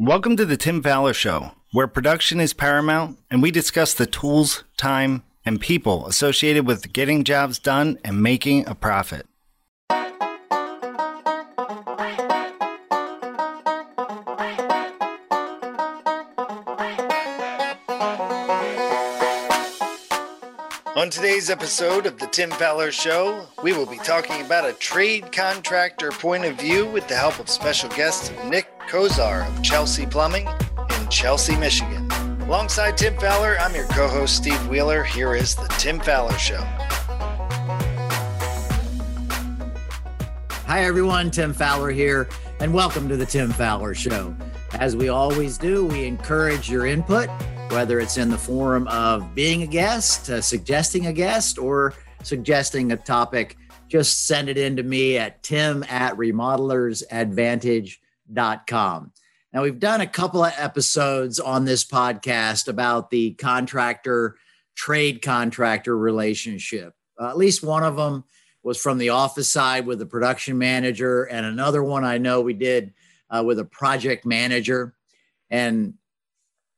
Welcome to the Tim Fowler Show, where production is paramount and we discuss the tools, time, and people associated with getting jobs done and making a profit. On today's episode of the Tim Fowler Show, we will be talking about a trade contractor point of view with the help of special guest Nick Kozar of Chelsea Plumbing in Chelsea, Michigan. Alongside Tim Fowler, I'm your co host Steve Wheeler. Here is the Tim Fowler Show. Hi, everyone. Tim Fowler here, and welcome to the Tim Fowler Show. As we always do, we encourage your input whether it's in the form of being a guest, uh, suggesting a guest, or suggesting a topic, just send it in to me at tim at remodelersadvantage.com. Now, we've done a couple of episodes on this podcast about the contractor trade contractor relationship. Uh, at least one of them was from the office side with the production manager, and another one I know we did uh, with a project manager. And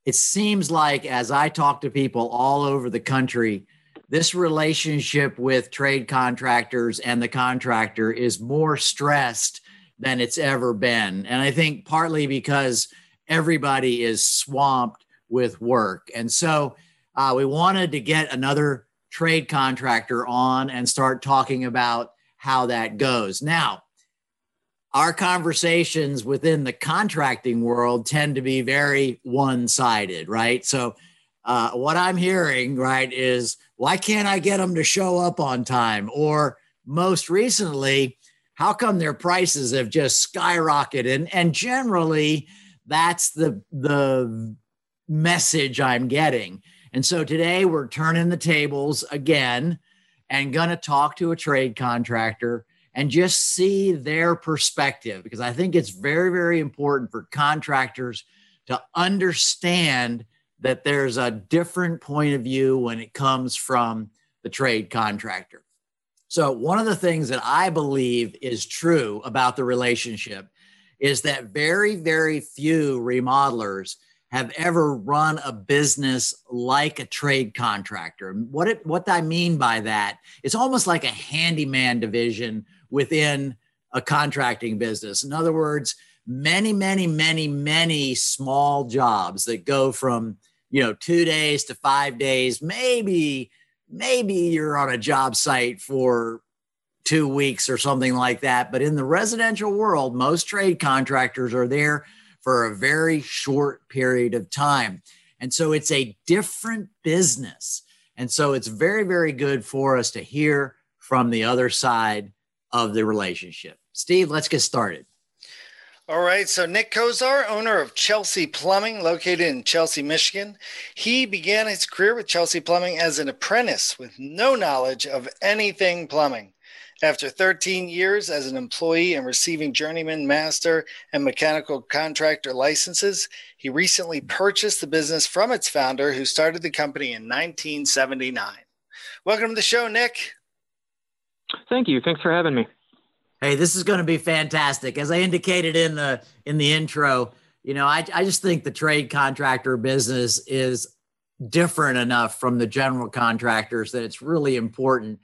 it seems like as I talk to people all over the country, this relationship with trade contractors and the contractor is more stressed than it's ever been. And I think partly because everybody is swamped with work. And so uh, we wanted to get another trade contractor on and start talking about how that goes. Now, our conversations within the contracting world tend to be very one sided, right? So, uh, what I'm hearing, right, is why can't I get them to show up on time? Or most recently, how come their prices have just skyrocketed? And, and generally, that's the, the message I'm getting. And so today we're turning the tables again and going to talk to a trade contractor and just see their perspective because I think it's very, very important for contractors to understand that there's a different point of view when it comes from the trade contractor. So, one of the things that I believe is true about the relationship is that very, very few remodelers have ever run a business like a trade contractor. What it, what I mean by that, it's almost like a handyman division within a contracting business. In other words, many, many, many, many small jobs that go from, you know, two days to five days. Maybe, maybe you're on a job site for two weeks or something like that. But in the residential world, most trade contractors are there for a very short period of time. And so it's a different business. And so it's very, very good for us to hear from the other side of the relationship. Steve, let's get started. All right. So, Nick Kozar, owner of Chelsea Plumbing, located in Chelsea, Michigan. He began his career with Chelsea Plumbing as an apprentice with no knowledge of anything plumbing. After 13 years as an employee and receiving journeyman, master, and mechanical contractor licenses, he recently purchased the business from its founder, who started the company in 1979. Welcome to the show, Nick. Thank you. Thanks for having me. Hey, this is going to be fantastic. As I indicated in the in the intro, you know, I, I just think the trade contractor business is different enough from the general contractors that it's really important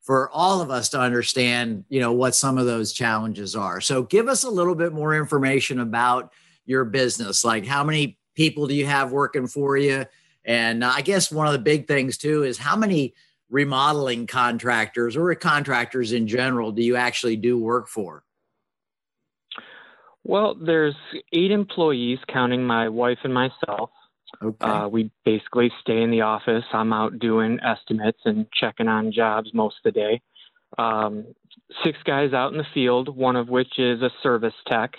for all of us to understand, you know, what some of those challenges are. So give us a little bit more information about your business. Like how many people do you have working for you? And I guess one of the big things too is how many remodeling contractors or contractors in general do you actually do work for? Well, there's eight employees, counting my wife and myself. Okay. Uh, we basically stay in the office. I'm out doing estimates and checking on jobs most of the day. Um, six guys out in the field, one of which is a service tech.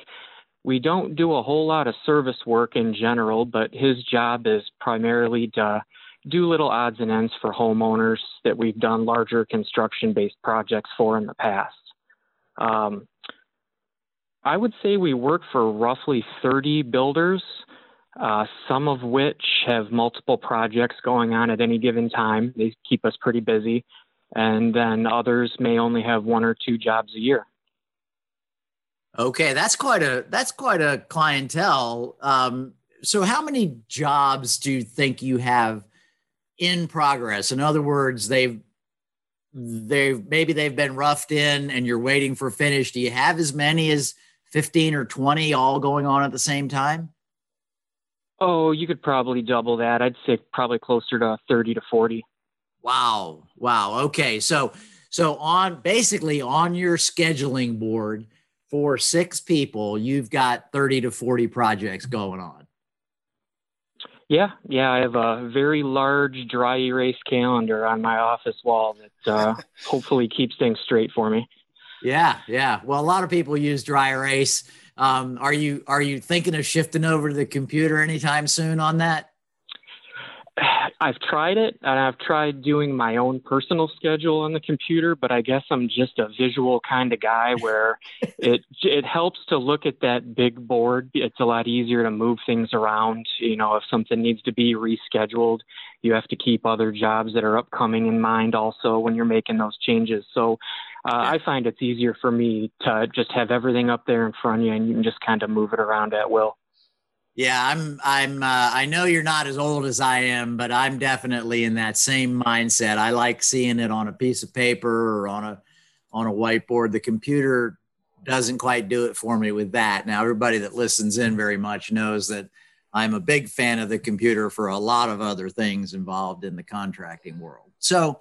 We don't do a whole lot of service work in general, but his job is primarily to do little odds and ends for homeowners that we've done larger construction based projects for in the past. Um, I would say we work for roughly 30 builders, uh, some of which have multiple projects going on at any given time. They keep us pretty busy. And then others may only have one or two jobs a year. Okay, that's quite a that's quite a clientele. Um, so, how many jobs do you think you have in progress? In other words, they've they've maybe they've been roughed in, and you're waiting for finish. Do you have as many as fifteen or twenty all going on at the same time? Oh, you could probably double that. I'd say probably closer to 30 to 40. Wow. Wow. Okay. So so on basically on your scheduling board for six people, you've got 30 to 40 projects going on. Yeah, yeah, I have a very large dry erase calendar on my office wall that uh, hopefully keeps things straight for me. Yeah, yeah. Well, a lot of people use dry erase um, are you are you thinking of shifting over to the computer anytime soon on that? I've tried it and I've tried doing my own personal schedule on the computer, but I guess I'm just a visual kind of guy where it it helps to look at that big board. It's a lot easier to move things around. You know, if something needs to be rescheduled, you have to keep other jobs that are upcoming in mind also when you're making those changes. So uh, I find it's easier for me to just have everything up there in front of you and you can just kind of move it around at will. Yeah, I'm. I'm. Uh, I know you're not as old as I am, but I'm definitely in that same mindset. I like seeing it on a piece of paper or on a on a whiteboard. The computer doesn't quite do it for me with that. Now, everybody that listens in very much knows that I'm a big fan of the computer for a lot of other things involved in the contracting world. So,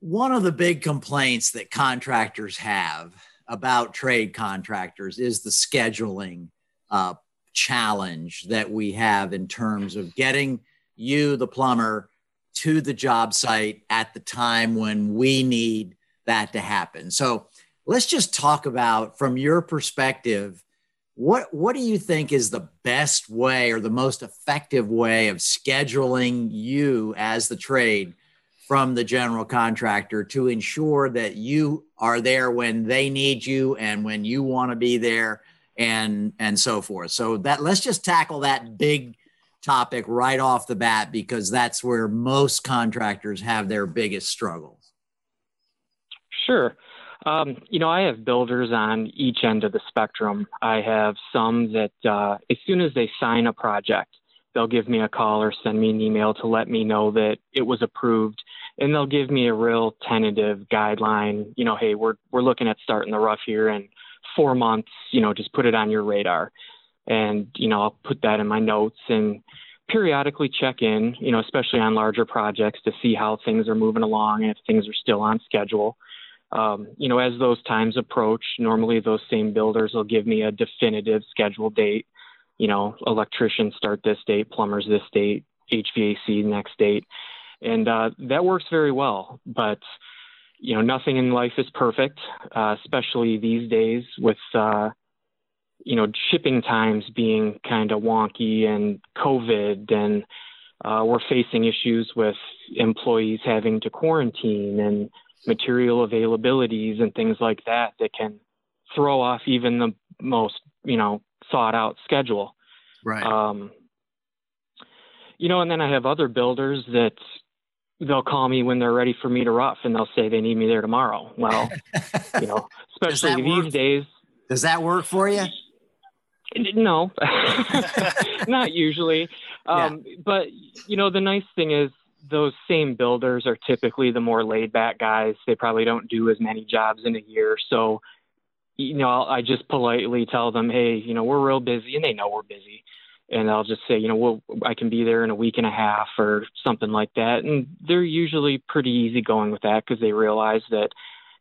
one of the big complaints that contractors have about trade contractors is the scheduling uh, challenge that we have in terms of getting you, the plumber, to the job site at the time when we need that to happen. So let's just talk about from your perspective what what do you think is the best way or the most effective way of scheduling you as the trade from the general contractor to ensure that you are there when they need you and when you want to be there and and so forth. So that let's just tackle that big topic right off the bat because that's where most contractors have their biggest struggles. Sure. Um, you know i have builders on each end of the spectrum. I have some that uh, as soon as they sign a project they'll give me a call or send me an email to let me know that it was approved and they'll give me a real tentative guideline you know hey we're we're looking at starting the rough here in 4 months you know just put it on your radar and you know I'll put that in my notes and periodically check in you know especially on larger projects to see how things are moving along and if things are still on schedule um, you know, as those times approach, normally those same builders will give me a definitive schedule date you know, electricians start this date, plumbers this date, HVAC next date. And uh, that works very well. But, you know, nothing in life is perfect, uh, especially these days with, uh, you know, shipping times being kind of wonky and COVID. And uh, we're facing issues with employees having to quarantine and material availabilities and things like that that can throw off even the most, you know, thought out schedule. Right. Um, you know, and then I have other builders that they'll call me when they're ready for me to rough and they'll say they need me there tomorrow. Well, you know, especially these days. Does that work for you? No, not usually. Um, yeah. But, you know, the nice thing is those same builders are typically the more laid back guys. They probably don't do as many jobs in a year. So you know, I just politely tell them, hey, you know, we're real busy, and they know we're busy. And I'll just say, you know, we'll, I can be there in a week and a half or something like that. And they're usually pretty easygoing with that because they realize that,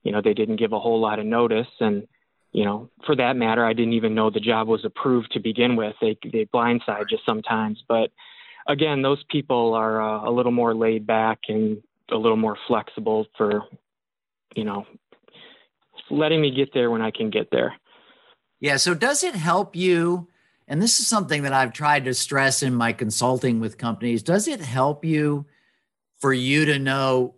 you know, they didn't give a whole lot of notice. And, you know, for that matter, I didn't even know the job was approved to begin with. They, they blindside you sometimes. But again, those people are uh, a little more laid back and a little more flexible for, you know, letting me get there when I can get there. Yeah. So does it help you? And this is something that I've tried to stress in my consulting with companies. Does it help you for you to know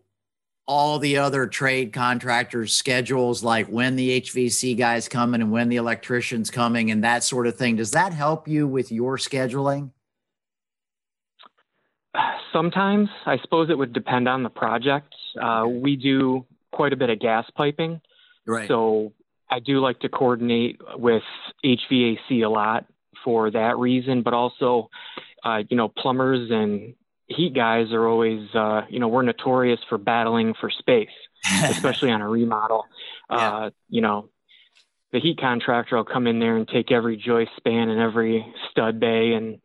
all the other trade contractors' schedules, like when the HVAC guy's coming and when the electrician's coming and that sort of thing? Does that help you with your scheduling? Sometimes. I suppose it would depend on the project. Uh, we do quite a bit of gas piping. Right. So I do like to coordinate with HVAC a lot for that reason, but also, uh, you know, plumbers and heat guys are always, uh, you know, we're notorious for battling for space, especially on a remodel. Yeah. Uh, you know, the heat contractor will come in there and take every joist span and every stud bay and,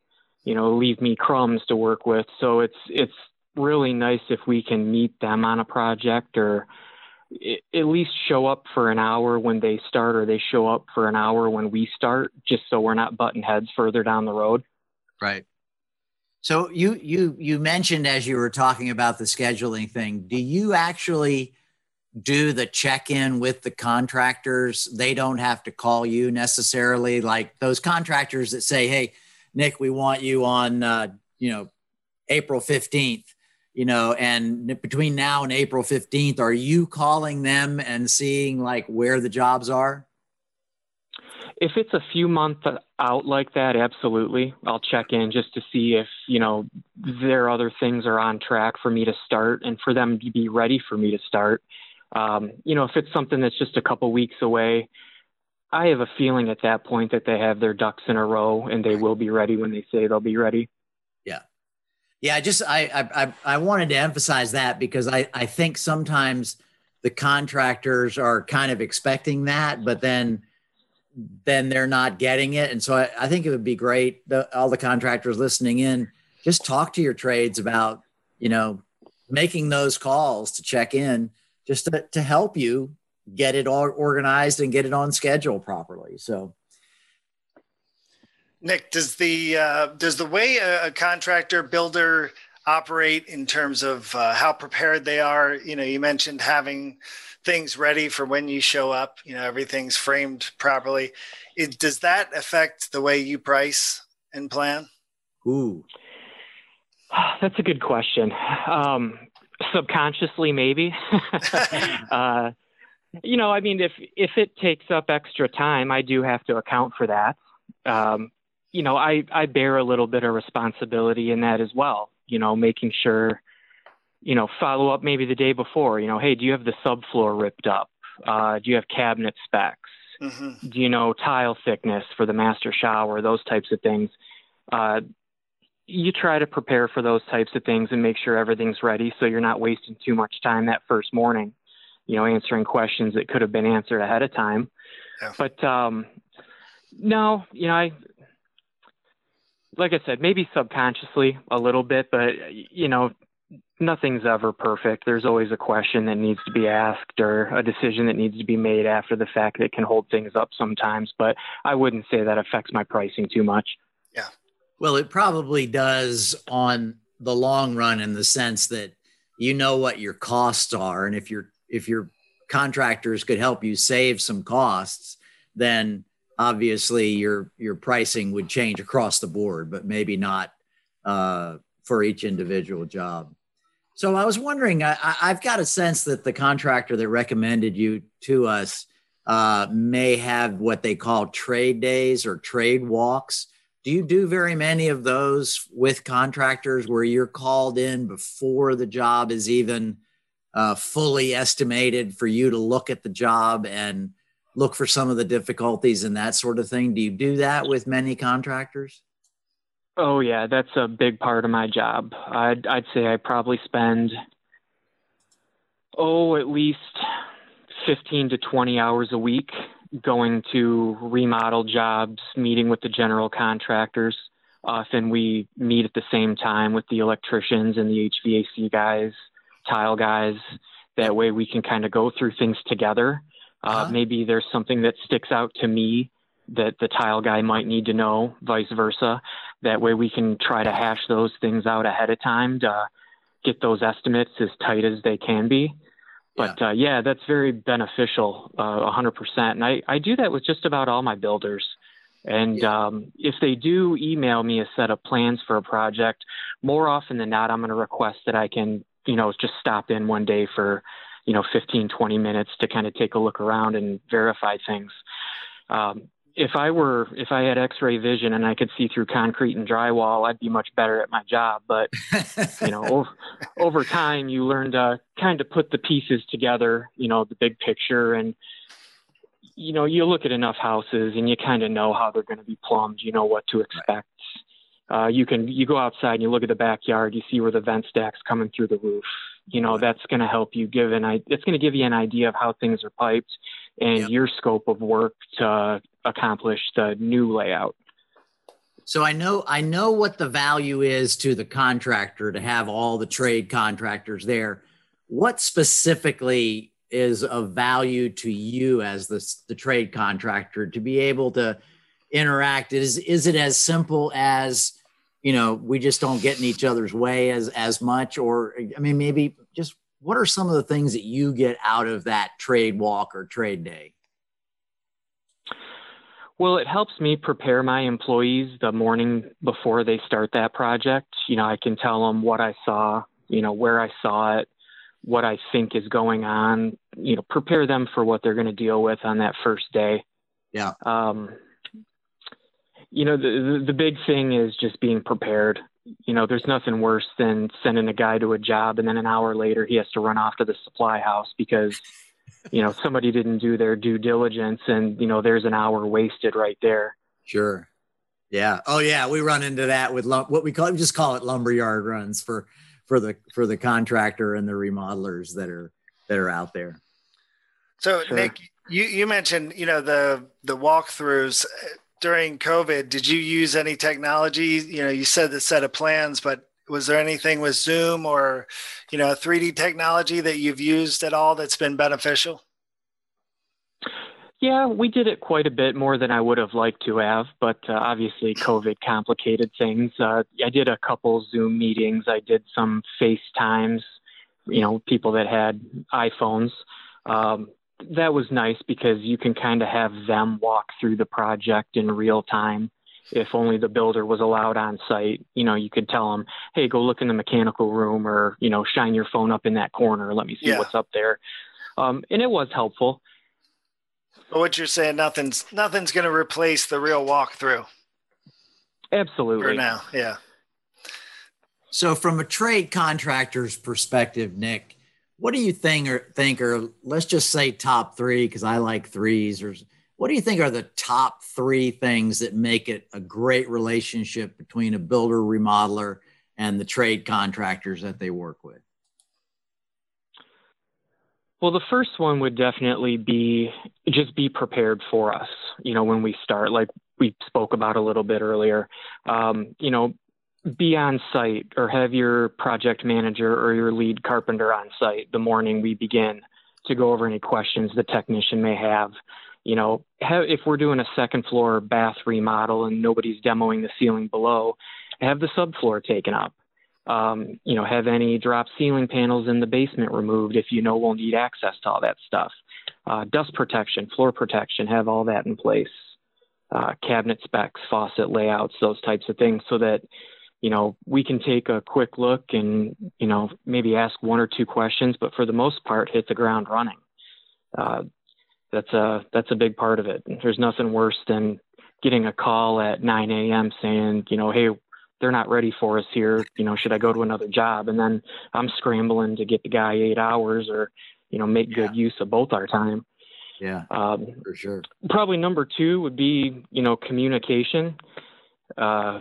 you know, leave me crumbs to work with. So it's, it's really nice if we can meet them on a project or, at least show up for an hour when they start or they show up for an hour when we start just so we're not butting heads further down the road. Right. So you you you mentioned as you were talking about the scheduling thing do you actually do the check-in with the contractors? They don't have to call you necessarily like those contractors that say hey nick we want you on uh, you know april 15th you know and between now and april 15th are you calling them and seeing like where the jobs are? If it's a few months out like that absolutely. I'll check in just to see if you know their other things are on track for me to start and for them to be ready for me to start. Um, you know if it's something that's just a couple weeks away i have a feeling at that point that they have their ducks in a row and they will be ready when they say they'll be ready yeah, I just I I I wanted to emphasize that because I I think sometimes the contractors are kind of expecting that, but then then they're not getting it, and so I, I think it would be great the, all the contractors listening in just talk to your trades about you know making those calls to check in just to, to help you get it all organized and get it on schedule properly. So Nick, does the uh, does the way a, a, contractor builder operate in terms of uh, how prepared they are? You know, you mentioned having things ready for when you show up. You know, everything's framed properly. It, does that affect the way you price and plan? Ooh, that's a good question. Um, subconsciously, maybe. uh, you know, I mean, if if it takes up extra time, I do have to account for that. Um, you know, I, I bear a little bit of responsibility in that as well, you know, making sure, you know, follow up maybe the day before, you know, hey, do you have the subfloor ripped up? Uh, do you have cabinet specs? Mm-hmm. Do you know tile thickness for the master shower? Those types of things. Uh, you try to prepare for those types of things and make sure everything's ready so you're not wasting too much time that first morning, you know, answering questions that could have been answered ahead of time. Yeah. But um, no, you know, I like I said, maybe subconsciously a little bit, but you know, nothing's ever perfect. There's always a question that needs to be asked or a decision that needs to be made after the fact that can hold things up sometimes, but I wouldn't say that affects my pricing too much. Yeah. Well, it probably does on the long run in the sense that you know what your costs are and if your if your contractors could help you save some costs, then obviously your your pricing would change across the board, but maybe not uh, for each individual job. So I was wondering, I, have got a sense that the contractor that recommended you to us uh, may have what they call trade days or trade walks. Do you do very many of those with contractors where you're called in before the job is even uh, fully estimated for you to look at the job and look for some of the difficulties and that sort of thing. Do you do that with many contractors? Oh yeah, that's a big part of my job. I'd I'd say I probably spend oh at least 15 to 20 hours a week going to remodel jobs, meeting with the general contractors. Often we meet at the same time with the electricians and the HVAC guys, tile guys. That way we can kind of go through things together uh, uh-huh. Maybe there's something that sticks out to me that the tile guy might need to know, vice versa. That way we can try to hash those things out ahead of time to get those estimates as tight as they can be. But yeah, uh, yeah that's very beneficial, uh, 100%. And I, I do that with just about all my builders. And yeah. um, if they do email me a set of plans for a project, more often than not, I'm going to request that I can, you know, just stop in one day for you know 15 20 minutes to kind of take a look around and verify things um, if i were if i had x-ray vision and i could see through concrete and drywall i'd be much better at my job but you know over, over time you learn to kind of put the pieces together you know the big picture and you know, you look at enough houses and you kind of know how they're going to be plumbed. You know what to expect. Uh, you can you go outside and you look at the backyard. You see where the vent stacks coming through the roof. You know that's going to help you give an it's going to give you an idea of how things are piped and yep. your scope of work to accomplish the new layout. So I know I know what the value is to the contractor to have all the trade contractors there. What specifically is of value to you as the, the trade contractor to be able to interact? Is is it as simple as you know we just don't get in each other's way as as much, or I mean maybe just what are some of the things that you get out of that trade walk or trade day? Well, it helps me prepare my employees the morning before they start that project. You know, I can tell them what I saw, you know, where I saw it, what I think is going on, you know, prepare them for what they're going to deal with on that first day. Yeah. Um, you know, the, the big thing is just being prepared. You know, there's nothing worse than sending a guy to a job and then an hour later he has to run off to the supply house because you know somebody didn't do their due diligence and you know there's an hour wasted right there. Sure. Yeah. Oh yeah. We run into that with what we call we just call it lumberyard runs for for the for the contractor and the remodelers that are that are out there. So sure. nick you you mentioned you know the the walkthroughs during covid did you use any technology you know you said the set of plans but was there anything with Zoom or, you know, 3D technology that you've used at all that's been beneficial? Yeah, we did it quite a bit more than I would have liked to have, but uh, obviously COVID complicated things. Uh, I did a couple Zoom meetings. I did some FaceTimes, you know, people that had iPhones. Um, that was nice because you can kind of have them walk through the project in real time if only the builder was allowed on site, you know, you could tell them, hey, go look in the mechanical room or, you know, shine your phone up in that corner. Let me see yeah. what's up there. Um, and it was helpful. But what you're saying, nothing's nothing's going to replace the real walkthrough. Absolutely. For now, yeah. So, from a trade contractor's perspective, Nick, what do you think or think or let's just say top three because I like threes or what do you think are the top three things that make it a great relationship between a builder remodeler and the trade contractors that they work with? Well, the first one would definitely be just be prepared for us, you know, when we start, like we spoke about a little bit earlier. Um, you know, be on site or have your project manager or your lead carpenter on site the morning we begin to go over any questions the technician may have you know, have, if we're doing a second floor bath remodel and nobody's demoing the ceiling below, have the subfloor taken up. Um, you know, have any drop ceiling panels in the basement removed if you know we'll need access to all that stuff. Uh, dust protection, floor protection, have all that in place. Uh, cabinet specs, faucet layouts, those types of things, so that you know we can take a quick look and you know maybe ask one or two questions, but for the most part, hit the ground running. Uh, that's a that's a big part of it. There's nothing worse than getting a call at 9 a.m. saying, you know, hey, they're not ready for us here. You know, should I go to another job? And then I'm scrambling to get the guy eight hours or, you know, make good yeah. use of both our time. Yeah, um, for sure. Probably number two would be, you know, communication. Uh,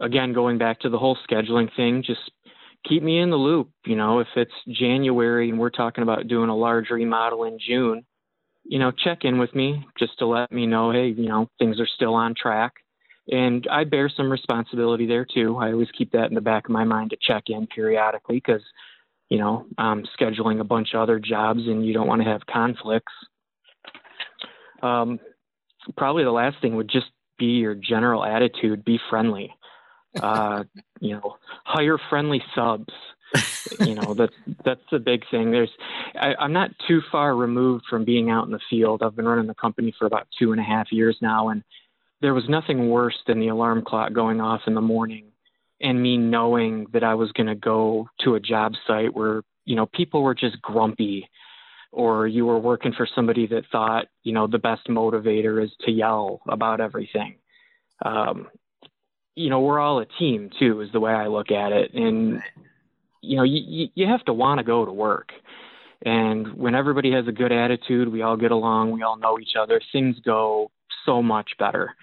again, going back to the whole scheduling thing, just keep me in the loop. You know, if it's January and we're talking about doing a large remodel in June, you know, check in with me just to let me know, hey, you know, things are still on track. And I bear some responsibility there too. I always keep that in the back of my mind to check in periodically because, you know, I'm scheduling a bunch of other jobs and you don't want to have conflicts. Um, probably the last thing would just be your general attitude be friendly. Uh, you know, hire friendly subs. You know that's that's the big thing. There's I, i'm not too far removed from being out in the field. I've been running the company for about two and a half years now and there was nothing worse than the alarm clock going off in the morning and me knowing that i was going to go to a job site where you know people were just grumpy or you were working for somebody that thought you know the best motivator is to yell about everything. Um, you know we're all a team too is the way i look at it and you know, you, you have to want to go to work. And when everybody has a good attitude, we all get along, we all know each other, things go so much better.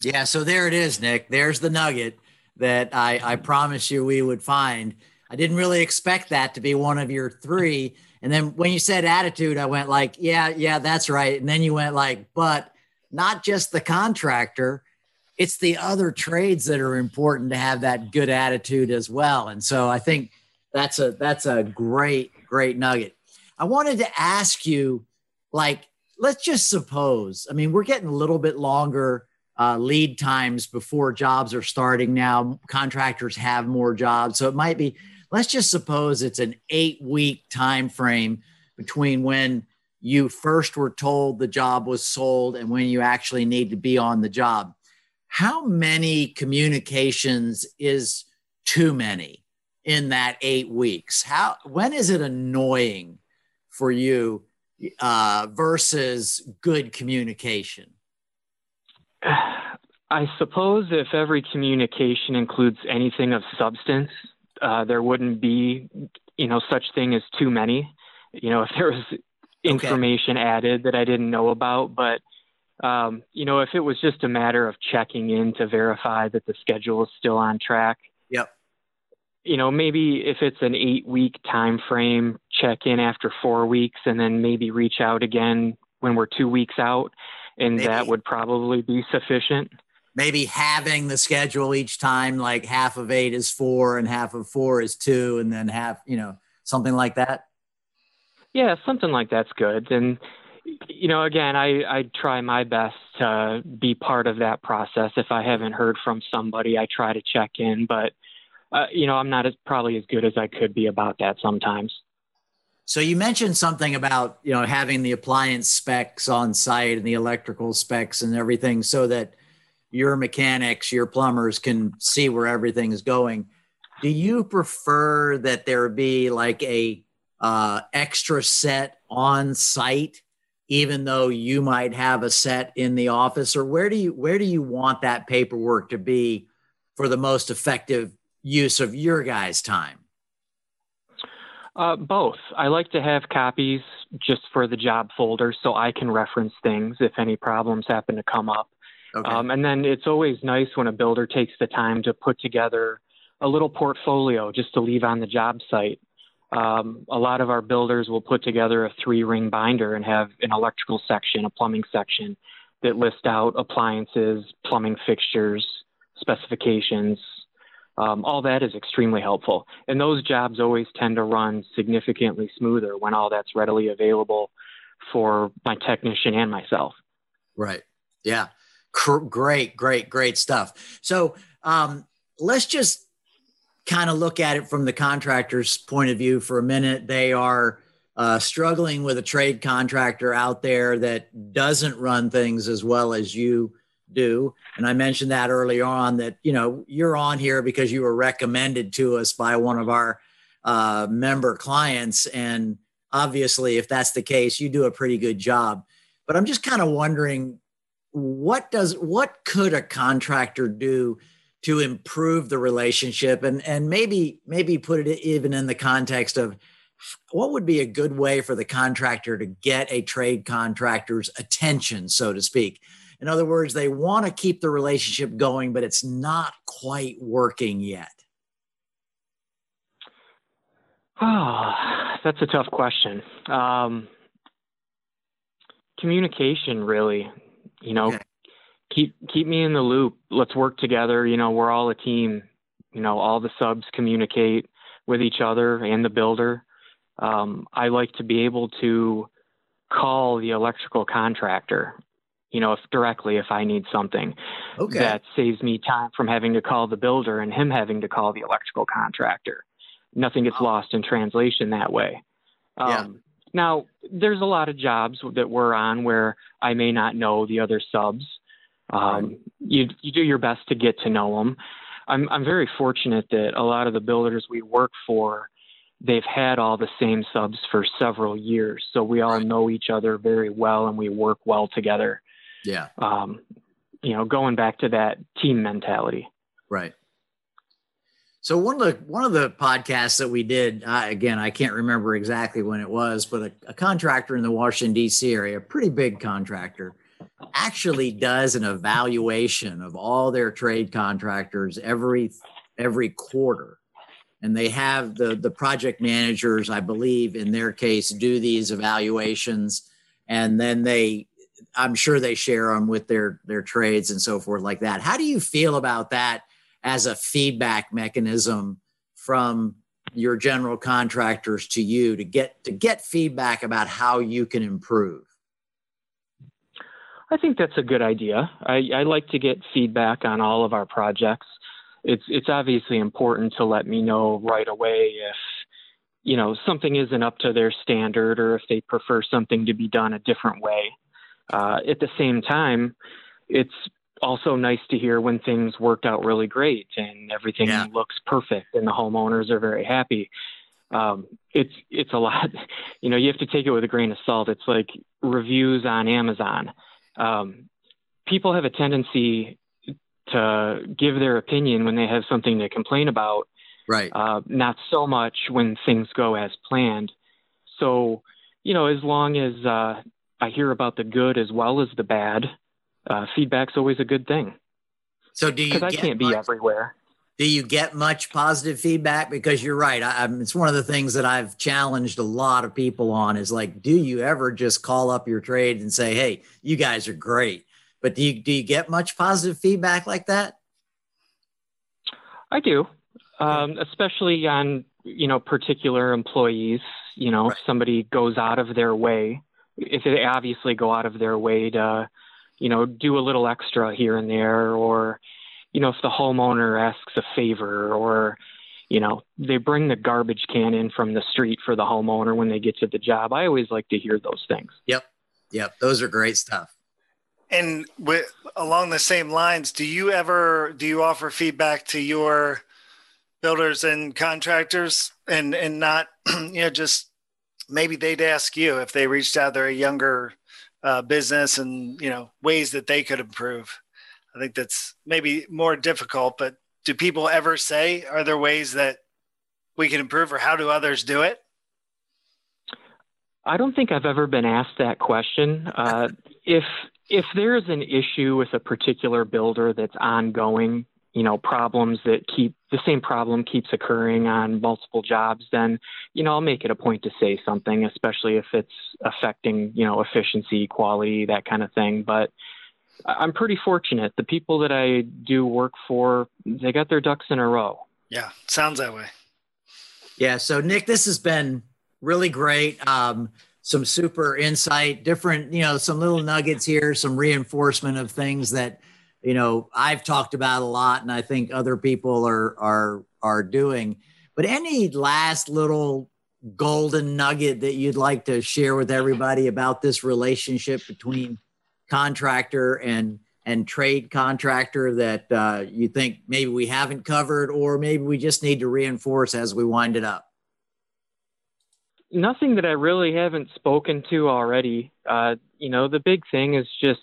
Yeah, so there it is, Nick. There's the nugget that I, I promised you we would find. I didn't really expect that to be one of your three. And then when you said attitude, I went like, yeah, yeah, that's right. And then you went like, but not just the contractor, it's the other trades that are important to have that good attitude as well. And so I think that's a that's a great great nugget. I wanted to ask you like let's just suppose, I mean, we're getting a little bit longer uh, lead times before jobs are starting now. Contractors have more jobs, so it might be. Let's just suppose it's an eight week time frame between when you first were told the job was sold and when you actually need to be on the job. How many communications is too many in that eight weeks? How when is it annoying for you uh, versus good communication? I suppose if every communication includes anything of substance, uh, there wouldn't be, you know, such thing as too many. You know, if there was information okay. added that I didn't know about, but um, you know, if it was just a matter of checking in to verify that the schedule is still on track. Yep. You know, maybe if it's an eight week time frame, check in after four weeks and then maybe reach out again when we're two weeks out. And maybe. that would probably be sufficient maybe having the schedule each time, like half of eight is four and half of four is two, and then half, you know, something like that? Yeah, something like that's good. And, you know, again, I, I try my best to be part of that process. If I haven't heard from somebody, I try to check in, but, uh, you know, I'm not as probably as good as I could be about that sometimes. So you mentioned something about, you know, having the appliance specs on site and the electrical specs and everything so that your mechanics, your plumbers can see where everything is going. Do you prefer that there be like a uh, extra set on site, even though you might have a set in the office, or where do you where do you want that paperwork to be for the most effective use of your guys' time? Uh, both. I like to have copies just for the job folder so I can reference things if any problems happen to come up. Okay. Um, and then it's always nice when a builder takes the time to put together a little portfolio just to leave on the job site. Um, a lot of our builders will put together a three ring binder and have an electrical section, a plumbing section that list out appliances, plumbing fixtures, specifications. Um, all that is extremely helpful. And those jobs always tend to run significantly smoother when all that's readily available for my technician and myself. Right. Yeah great, great, great stuff. So um, let's just kind of look at it from the contractor's point of view for a minute. They are uh, struggling with a trade contractor out there that doesn't run things as well as you do. And I mentioned that earlier on that, you know, you're on here because you were recommended to us by one of our uh, member clients. And obviously, if that's the case, you do a pretty good job. But I'm just kind of wondering what does what could a contractor do to improve the relationship and and maybe maybe put it even in the context of what would be a good way for the contractor to get a trade contractor's attention so to speak. In other words they want to keep the relationship going but it's not quite working yet. Oh that's a tough question. Um, communication really you know, okay. Keep keep me in the loop. Let's work together. You know, we're all a team. You know, all the subs communicate with each other and the builder. Um, I like to be able to call the electrical contractor, you know, if directly if I need something. Okay. That saves me time from having to call the builder and him having to call the electrical contractor. Nothing gets lost in translation that way. Um, yeah. Now, there's a lot of jobs that we're on where I may not know the other subs. Um, you, you do your best to get to know them. I'm, I'm very fortunate that a lot of the builders we work for, they've had all the same subs for several years. So we all know each other very well and we work well together. Yeah. Um, you know, going back to that team mentality. Right. So one of the one of the podcasts that we did, uh, again, I can't remember exactly when it was, but a, a contractor in the Washington D.C. area, a pretty big contractor, actually does an evaluation of all their trade contractors every every quarter, and they have the the project managers, I believe, in their case, do these evaluations, and then they I'm sure they share them with their their trades and so forth like that. How do you feel about that as a feedback mechanism from your general contractors to you to get to get feedback about how you can improve? I think that's a good idea. I, I like to get feedback on all of our projects. It's it's obviously important to let me know right away if you know something isn't up to their standard or if they prefer something to be done a different way. Uh, at the same time, it's also nice to hear when things worked out really great and everything yeah. looks perfect and the homeowners are very happy. Um, it's it's a lot. You know, you have to take it with a grain of salt. It's like reviews on Amazon. Um, people have a tendency to give their opinion when they have something to complain about. Right. Uh, not so much when things go as planned. So, you know, as long as uh, I hear about the good as well as the bad, uh, feedback's always a good thing. So do you? Because I can't much, be everywhere. Do you get much positive feedback? Because you're right. I, I, it's one of the things that I've challenged a lot of people on. Is like, do you ever just call up your trade and say, "Hey, you guys are great," but do you do you get much positive feedback like that? I do, um, especially on you know particular employees. You know, right. if somebody goes out of their way, if they obviously go out of their way to you know, do a little extra here and there, or, you know, if the homeowner asks a favor, or, you know, they bring the garbage can in from the street for the homeowner when they get to the job. I always like to hear those things. Yep. Yep. Those are great stuff. And with, along the same lines, do you ever do you offer feedback to your builders and contractors and and not you know just maybe they'd ask you if they reached out they're a younger uh, business and you know ways that they could improve. I think that's maybe more difficult. But do people ever say, are there ways that we can improve, or how do others do it? I don't think I've ever been asked that question. Uh, if if there is an issue with a particular builder that's ongoing, you know problems that keep the same problem keeps occurring on multiple jobs then you know i'll make it a point to say something especially if it's affecting you know efficiency quality that kind of thing but i'm pretty fortunate. The people that i do work for they got their ducks in a row. Yeah sounds that way. Yeah so nick this has been really great. Um, some super insight different you know some little nuggets here some reinforcement of things that you know I've talked about a lot, and I think other people are are are doing. But any last little golden nugget that you'd like to share with everybody about this relationship between contractor and and trade contractor that uh, you think maybe we haven't covered, or maybe we just need to reinforce as we wind it up? Nothing that I really haven't spoken to already. Uh, you know, the big thing is just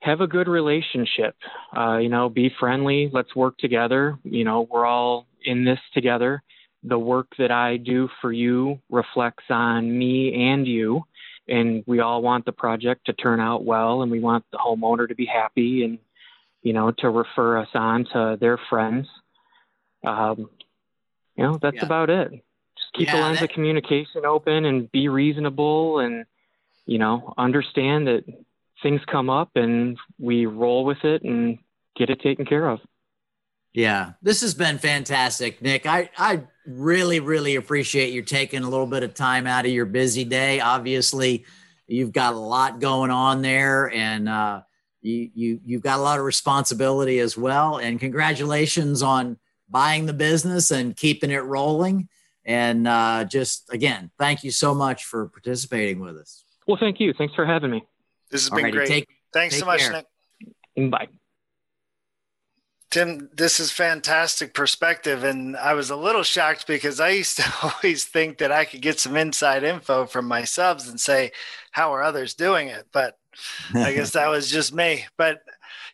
have a good relationship. Uh, you know, be friendly. Let's work together. You know, we're all in this together. The work that I do for you reflects on me and you, and we all want the project to turn out well, and we want the homeowner to be happy, and you know, to refer us on to their friends. Um, you know, that's yeah. about it. Just keep yeah, the lines that... of communication open and be reasonable, and you know, understand that things come up and we roll with it and get it taken care of. Yeah, this has been fantastic, Nick. I, I really, really appreciate you taking a little bit of time out of your busy day. Obviously, you've got a lot going on there, and uh, you, you, you've got a lot of responsibility as well. And congratulations on buying the business and keeping it rolling. And uh, just again, thank you so much for participating with us. Well, thank you. Thanks for having me. This has been great. Take, Thanks take so much, care. Nick. Bye. Tim, this is fantastic perspective. And I was a little shocked because I used to always think that I could get some inside info from my subs and say, how are others doing it? But I guess that was just me. But,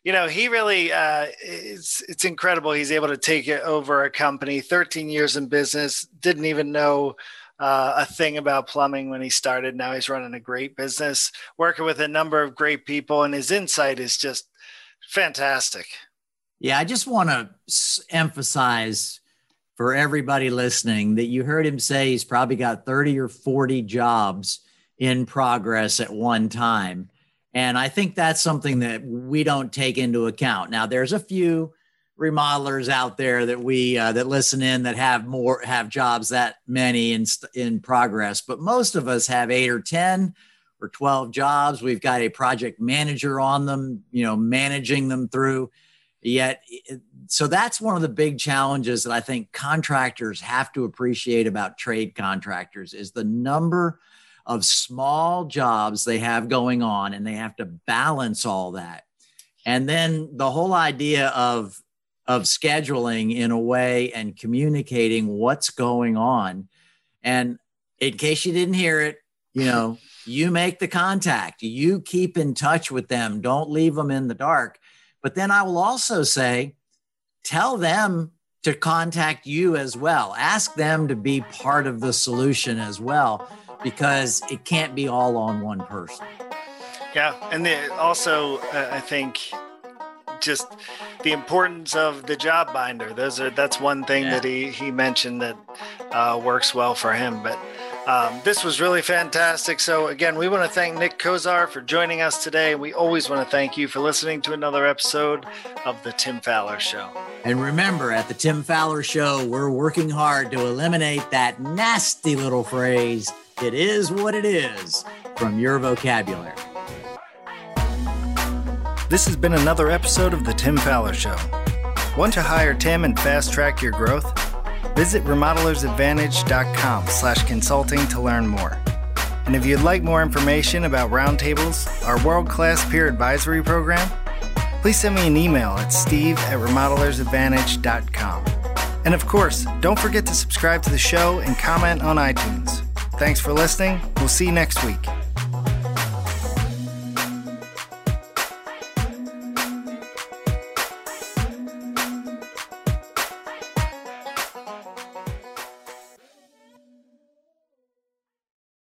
you know, he really uh, it's it's incredible. He's able to take it over a company, 13 years in business, didn't even know uh, a thing about plumbing when he started. Now he's running a great business, working with a number of great people, and his insight is just fantastic. Yeah, I just want to emphasize for everybody listening that you heard him say he's probably got 30 or 40 jobs in progress at one time. And I think that's something that we don't take into account. Now, there's a few remodelers out there that we uh, that listen in that have more have jobs that many in in progress, but most of us have eight or ten or twelve jobs. We've got a project manager on them, you know, managing them through. Yet, so that's one of the big challenges that I think contractors have to appreciate about trade contractors is the number of small jobs they have going on and they have to balance all that. And then the whole idea of of scheduling in a way and communicating what's going on. And in case you didn't hear it, you know, you make the contact, you keep in touch with them, don't leave them in the dark. But then I will also say, tell them to contact you as well. Ask them to be part of the solution as well because it can't be all on one person. Yeah, and the, also uh, I think just the importance of the job binder. Those are that's one thing yeah. that he he mentioned that uh, works well for him. But um, this was really fantastic. So again, we want to thank Nick Kozar for joining us today. We always want to thank you for listening to another episode of the Tim Faller Show. And remember, at the Tim Faller Show, we're working hard to eliminate that nasty little phrase it is what it is from your vocabulary. This has been another episode of The Tim Faller Show. Want to hire Tim and fast track your growth? Visit remodelersadvantage.com slash consulting to learn more. And if you'd like more information about Roundtables, our world-class peer advisory program, please send me an email at steve at remodelersadvantage.com. And of course, don't forget to subscribe to the show and comment on iTunes. Thanks for listening. We'll see you next week.